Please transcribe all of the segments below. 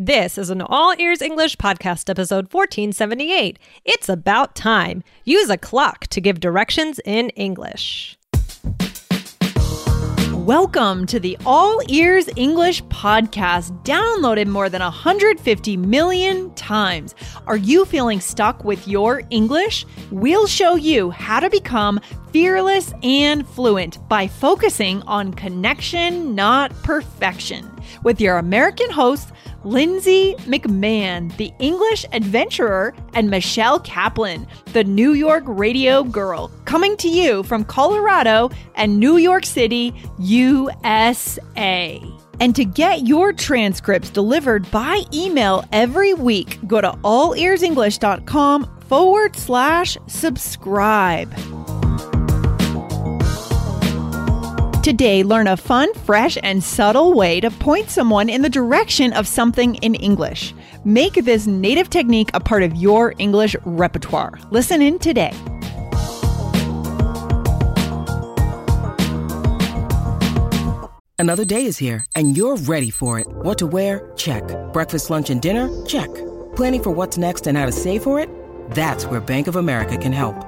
This is an All Ears English podcast, episode 1478. It's about time. Use a clock to give directions in English. Welcome to the All Ears English podcast, downloaded more than 150 million times. Are you feeling stuck with your English? We'll show you how to become fearless and fluent by focusing on connection, not perfection. With your American hosts, Lindsay McMahon, the English adventurer, and Michelle Kaplan, the New York radio girl, coming to you from Colorado and New York City, USA. And to get your transcripts delivered by email every week, go to allearsenglish.com forward slash subscribe. Today, learn a fun, fresh, and subtle way to point someone in the direction of something in English. Make this native technique a part of your English repertoire. Listen in today. Another day is here, and you're ready for it. What to wear? Check. Breakfast, lunch, and dinner? Check. Planning for what's next and how to save for it? That's where Bank of America can help.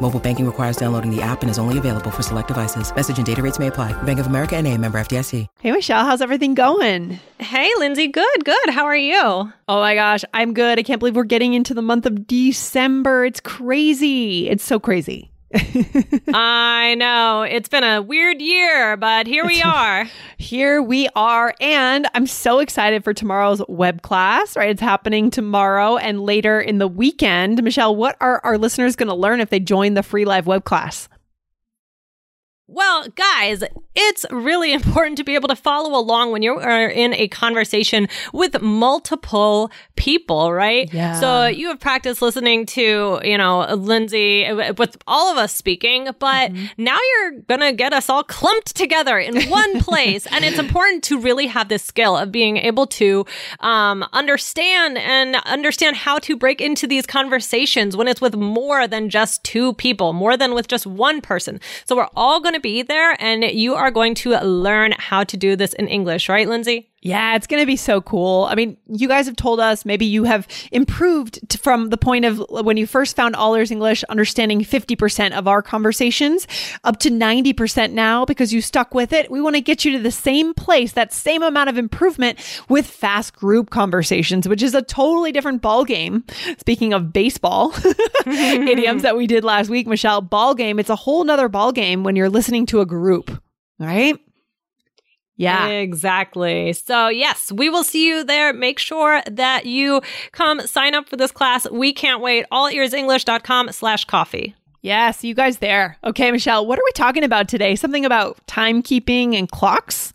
Mobile banking requires downloading the app and is only available for select devices. Message and data rates may apply. Bank of America N.A. member FDIC. Hey, Michelle, how's everything going? Hey, Lindsay. Good, good. How are you? Oh my gosh, I'm good. I can't believe we're getting into the month of December. It's crazy. It's so crazy. I know. It's been a weird year, but here we are. Here we are. And I'm so excited for tomorrow's web class, right? It's happening tomorrow and later in the weekend. Michelle, what are our listeners going to learn if they join the free live web class? Well, guys, it's really important to be able to follow along when you are in a conversation with multiple people, right? Yeah. So you have practiced listening to, you know, Lindsay with all of us speaking, but mm-hmm. now you're going to get us all clumped together in one place. and it's important to really have this skill of being able to um, understand and understand how to break into these conversations when it's with more than just two people, more than with just one person. So we're all going to be there and you are going to learn how to do this in English, right, Lindsay? Yeah, it's going to be so cool. I mean, you guys have told us maybe you have improved from the point of uh, when you first found All Ears English, understanding 50% of our conversations up to 90% now because you stuck with it. We want to get you to the same place, that same amount of improvement with fast group conversations, which is a totally different ball game. Speaking of baseball idioms that we did last week, Michelle, ball game, it's a whole nother ball game when you're listening to a group, right? Yeah. Exactly. So, yes, we will see you there. Make sure that you come sign up for this class. We can't wait. Allearsenglish.com slash coffee. Yeah, see you guys there. Okay, Michelle, what are we talking about today? Something about timekeeping and clocks?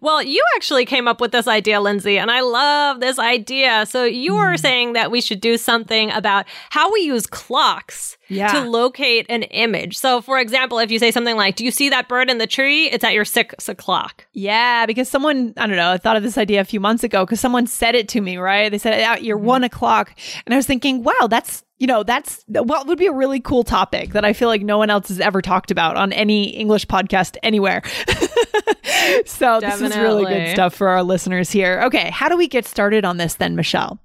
Well, you actually came up with this idea, Lindsay, and I love this idea. So you were mm. saying that we should do something about how we use clocks yeah. to locate an image. So, for example, if you say something like, Do you see that bird in the tree? It's at your six o'clock. Yeah, because someone, I don't know, I thought of this idea a few months ago because someone said it to me, right? They said, At your mm. one o'clock. And I was thinking, wow, that's you know, that's what would be a really cool topic that I feel like no one else has ever talked about on any English podcast anywhere. so Definitely. this is really good stuff for our listeners here. Okay, how do we get started on this then, Michelle?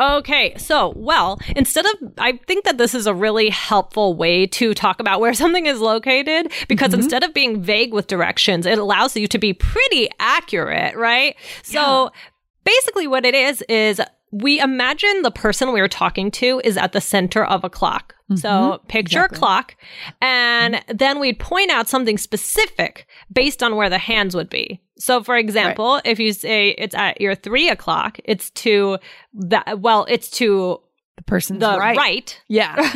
Okay, so, well, instead of, I think that this is a really helpful way to talk about where something is located because mm-hmm. instead of being vague with directions, it allows you to be pretty accurate, right? So, yeah. basically, what it is, is we imagine the person we are talking to is at the center of a clock. Mm-hmm. So picture exactly. a clock, and mm-hmm. then we'd point out something specific based on where the hands would be. So, for example, right. if you say it's at your three o'clock, it's to that. Well, it's to the person's the right. right. Yeah.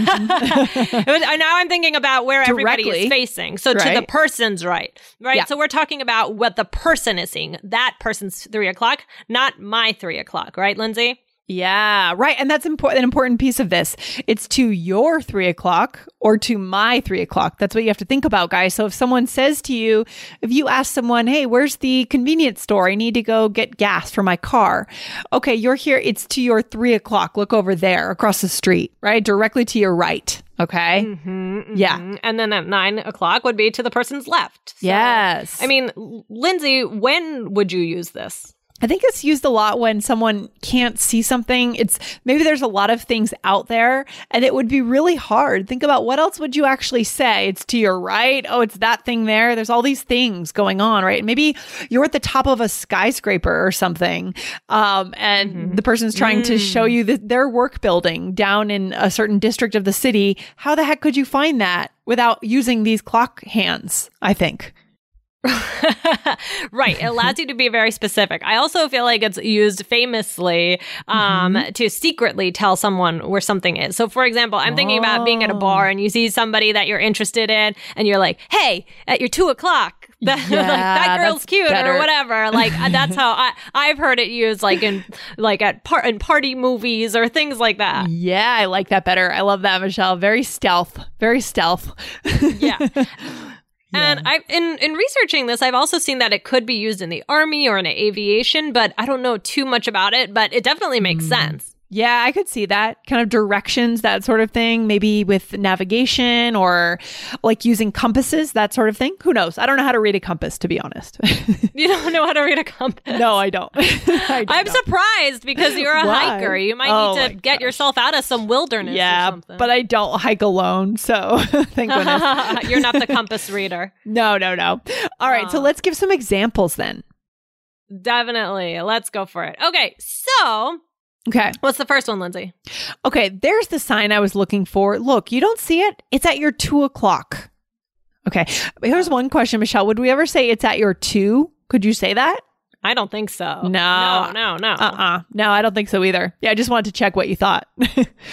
Mm-hmm. now I'm thinking about where Directly. everybody is facing. So right. to the person's right. Right. Yeah. So we're talking about what the person is seeing. That person's three o'clock, not my three o'clock, right, Lindsay? Yeah, right. And that's important, an important piece of this. It's to your three o'clock or to my three o'clock. That's what you have to think about, guys. So if someone says to you, if you ask someone, hey, where's the convenience store? I need to go get gas for my car. Okay, you're here. It's to your three o'clock. Look over there across the street, right? Directly to your right. Okay. Mm-hmm, Yeah. mhm. And then at nine o'clock would be to the person's left. So, Yes. I mean, Lindsay, when would you use this? I think it's used a lot when someone can't see something. It's maybe there's a lot of things out there and it would be really hard. Think about what else would you actually say? It's to your right. Oh, it's that thing there. There's all these things going on, right? Maybe you're at the top of a skyscraper or something. Um, and the person's trying to show you the, their work building down in a certain district of the city. How the heck could you find that without using these clock hands? I think. right. It allows you to be very specific. I also feel like it's used famously um, Mm-hmm. to secretly tell someone where something is. So, for example, I'm thinking about being at a Oh. bar and you see somebody that you're interested in, and you're like, "Hey, at your two o'clock." That, like, that girl's cute better. or whatever. Like uh, that's how I I've heard it used like in like at par- in party movies or things like that. Yeah, I like that better. I love that, Michelle. Very stealth. Very stealth. Yeah. And I in in researching this, I've also seen that it could be used in the army or in aviation, but I don't know too much about it, but it definitely makes hmm. sense. Yeah, I could see that kind of directions, that sort of thing. Maybe with navigation or like using compasses, that sort of thing. Who knows? I don't know how to read a compass, to be honest. You don't know how to read a compass. no, I don't. I know. surprised because you're a Why? hiker. You might Oh need to get gosh. yourself out of some wilderness or Yeah, but I don't hike alone, so thank goodness. you're not the compass reader. no, no, no. All right, so let's give some examples then. Definitely. Let's go for it. Okay, so Okay. what's the first one, Lindsay? Okay, there's the sign I was looking for. Look, you don't see it? It's at your two o'clock. Okay, here's one question, Michelle. Would we ever say it's at your two? Could you say that? I don't think so. No. No, no, no. Uh uh No, I don't think so either. Yeah, I just wanted to check what you thought.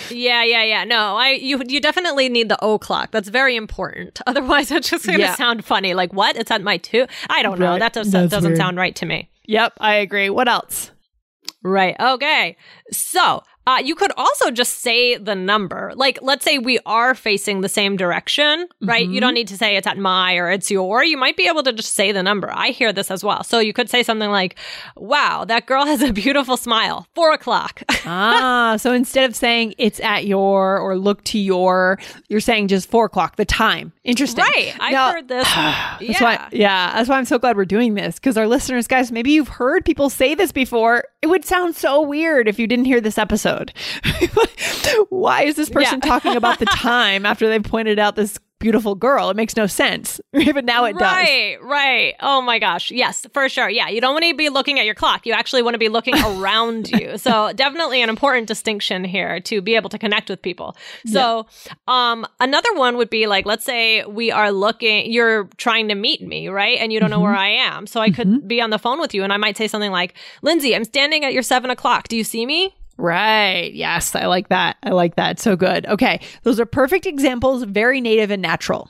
Yeah, yeah, yeah. No, I you you definitely need the O clock. That's very important. Otherwise, it's just going to Yeah. sound funny. Like what? It's at my two. I don't know. Right. That does, doesn't weird. sound right to me. yep, I agree. What else? Right. Okay. So uh, you could also just say the number. Like, let's say we are facing the same direction, right? You don't need to say it's at my or it's your. You might be able to just say the number. I hear this as well. So you could say something like, wow, that girl has a beautiful smile. Four o'clock. ah, so instead of saying it's at your or look to your, you're saying just four o'clock, the time. Interesting. right. I've Now- heard this. That's yeah. why, yeah, that's why I'm so glad we're doing this because our listeners, guys, maybe you've heard people say this before. It would sound so weird if you didn't hear this episode. why is this person Yeah. talking about the time after they've pointed out this beautiful girl? It makes no sense. but now it does. Right, right. Oh my gosh. Yes, for sure. Yeah, you don't want to be looking at your clock. You actually want to be looking around you. So, definitely an important distinction here to be able to connect with people. So, um another one would be like let's say we are looking you're trying to meet me, right? And you don't know where I am. So, I could be on the phone with you and I might say something like, "Lindsay, I'm standing at your 7 o'clock. Do you see me?" Right. Yes. I like that. I like that. So good. Okay. Those are perfect examples, very native and natural.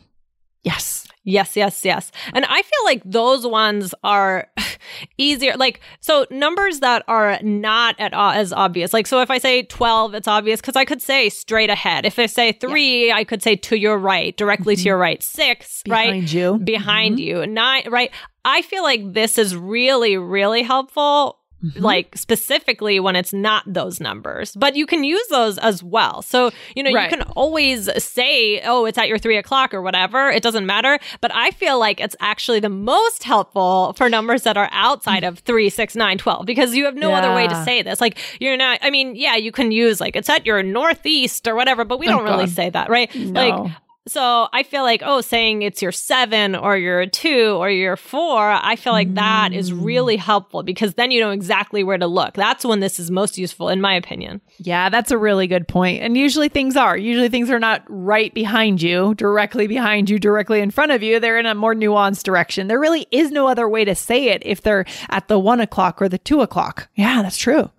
Yes. Yes, yes, yes. And I feel like those ones are easier. Like, so numbers that are not at all as obvious. Like, so if I say 12, it's obvious because I could say straight ahead. If I say three, I could say to your right, directly to mm-hmm. your right. Six, right? Behind you. Behind mm-hmm. you. Nine, right? I feel like this is really, really helpful. Mm-hmm. Like specifically when it's not those numbers, but you can use those as well. So, you know, Right. you can always say, oh, it's at your three o'clock or whatever. It doesn't matter. But I feel like it's actually the most helpful for numbers that are outside of three, six, nine, 12, because you have no other way to say this. Like, you're not, I mean, yeah, you can use like it's at your northeast or whatever, but we don't really say that, right? No. Like, so I feel like, oh, saying it's your seven or your two or your four, I feel like that is Mm. really helpful because then you know exactly where to look. That's when this is most useful, in my opinion. Yeah, that's a really good point. And usually things are. Usually things are not right behind you, directly behind you, directly in front of you. They're in a more nuanced direction. There really is no other way to say it if they're at the one o'clock or the two o'clock. Yeah, that's true.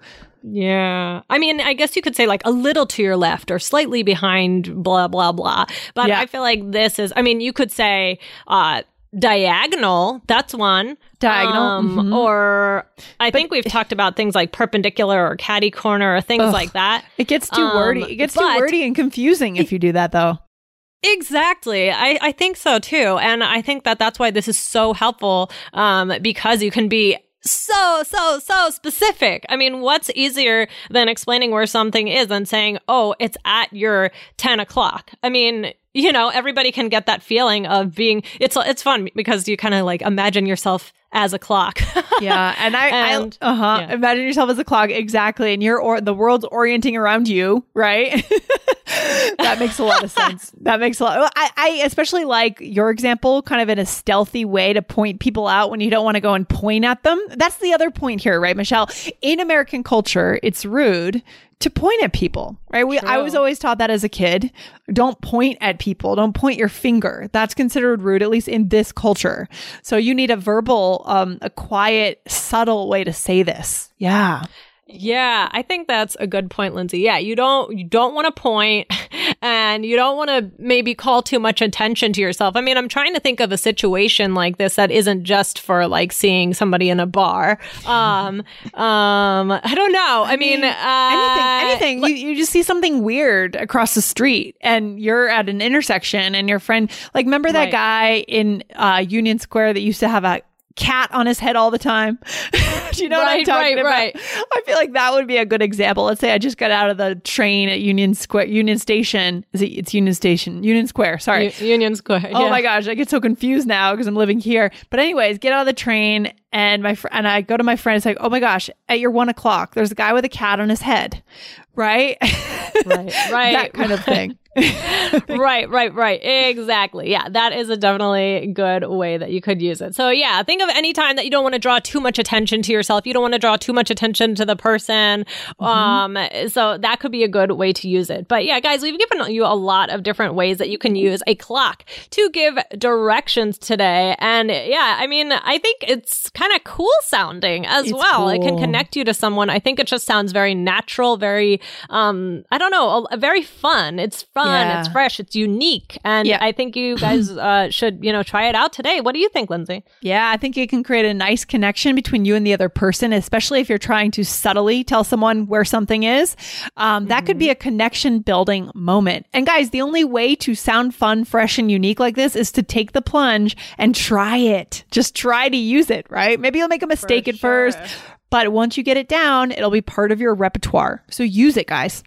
Yeah. I mean, I guess you could say like a little to your left or slightly behind, blah, blah, blah. But Yeah. I feel like this is, I mean, you could say, uh, diagonal. That's one. Diagonal, Um, mhm. Or I think we've talked about things like perpendicular or catty corner or things Ugh. like that. It gets too Um, wordy. It gets too wordy and confusing if you do that, though. Exactly. I, I think so too. And I think that that's why this is so helpful um, because you can be so, so, so specific. I mean, what's easier than explaining where something is and saying, oh, it's at your 10 o'clock? I mean, you know, everybody can get that feeling of being, it's, it's fun because you kind of like imagine yourself as a clock. Yeah, and I, And- I uh-huh. yeah. Imagine yourself as a clock, exactly, and you're or the world's orienting around you, right? that makes a lot of sense. That makes a lot. I, I especially like your example, kind of in a stealthy way to point people out when you don't want to go and point at them. That's the other point here, right, Michelle? In American culture, it's rude to point at people, right? We, I was always taught that as a kid. Don't point at people. Don't point your finger. That's considered rude, at least in this culture. So you need a verbal, um, a quiet, subtle way to say this. Yeah. Yeah, I think that's a good point, Lindsay. Yeah, you don't you don't want to point and you don't want to maybe call too much attention to yourself. I mean, I'm trying to think of a situation like this that isn't just for like seeing somebody in a bar. Um um I don't know. I, mean, uh, anything, anything. you, you just see something weird across the street and you're at an intersection and your friend, like, remember that Right. guy in uh, Union Square that used to have a cat on his head all the time? Do you know what I'm talking right, about? right. I feel like that would be a good example. Let's say I just got out of the train at Union Square, Union Station. Is it, it's Union Station, Union Square. Sorry. U- Union Square. Oh yeah. my gosh, I get so confused now because I'm living here. But anyways, get out of the train and my fr- and I go to my friend. It's like, oh my gosh, at your one o'clock, there's a guy with a cat on his head, right? Right, right. that kind of thing. right, right, right. Exactly. Yeah, that is a definitely good way that you could use it. So, yeah, think of any time that you don't want to draw too much attention to yourself. You don't want to draw too much attention to the person. Um, so that could be a good way to use it. But yeah, guys, we've given you a lot of different ways that you can use a clock to give directions today. And yeah, I mean, I think it's kind of cool sounding as It's well. It can connect you to someone. I think it just sounds very natural, very, um, I don't know, a, a very fun. It's fun. Yeah. It's fresh. It's unique. And Yeah. I think you guys uh, should, you know, try it out today. What do you think, Lindsay? Yeah, I think it can create a nice connection between you and the other person, especially if you're trying to subtly tell someone where something is. Um, that could be a connection building moment. And guys, the only way to sound fun, fresh, and unique like this is to take the plunge and try it. Just try to use it, right? Maybe you'll make a mistake at first, but once you get it down, it'll be part of your repertoire. So use it, guys.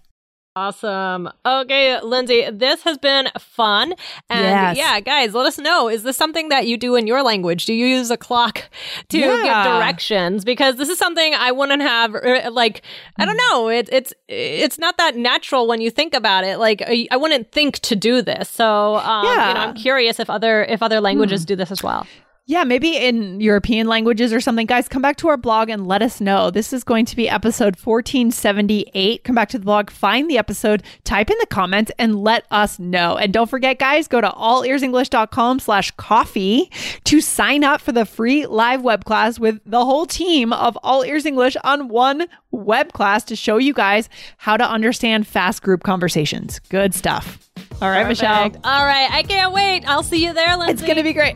Awesome. Okay, Lindsay, this has been fun. And Yes. yeah, guys, let us know. Is this something that you do in your language? Do you use a clock to Yeah. give directions? Because this is something I wouldn't have uh, like I don't know. It, it's it's not that natural when you think about it. Like I wouldn't think to do this. So um, you know, Yeah. I'm curious if other if other languages do this as well. Yeah, maybe in European languages or something. Guys, come back to our blog and let us know. This is going to be episode 1478. Come back to the blog, find the episode, type in the comments, and let us know. And don't forget, guys, go to allearsenglish.com slash coffee to sign up for the free live web class with the whole team of All Ears English on one web class to show you guys how to understand fast group conversations. Good stuff. All right, Michelle. All right, I can't wait. I'll see you there, Lindsay. It's going to be great.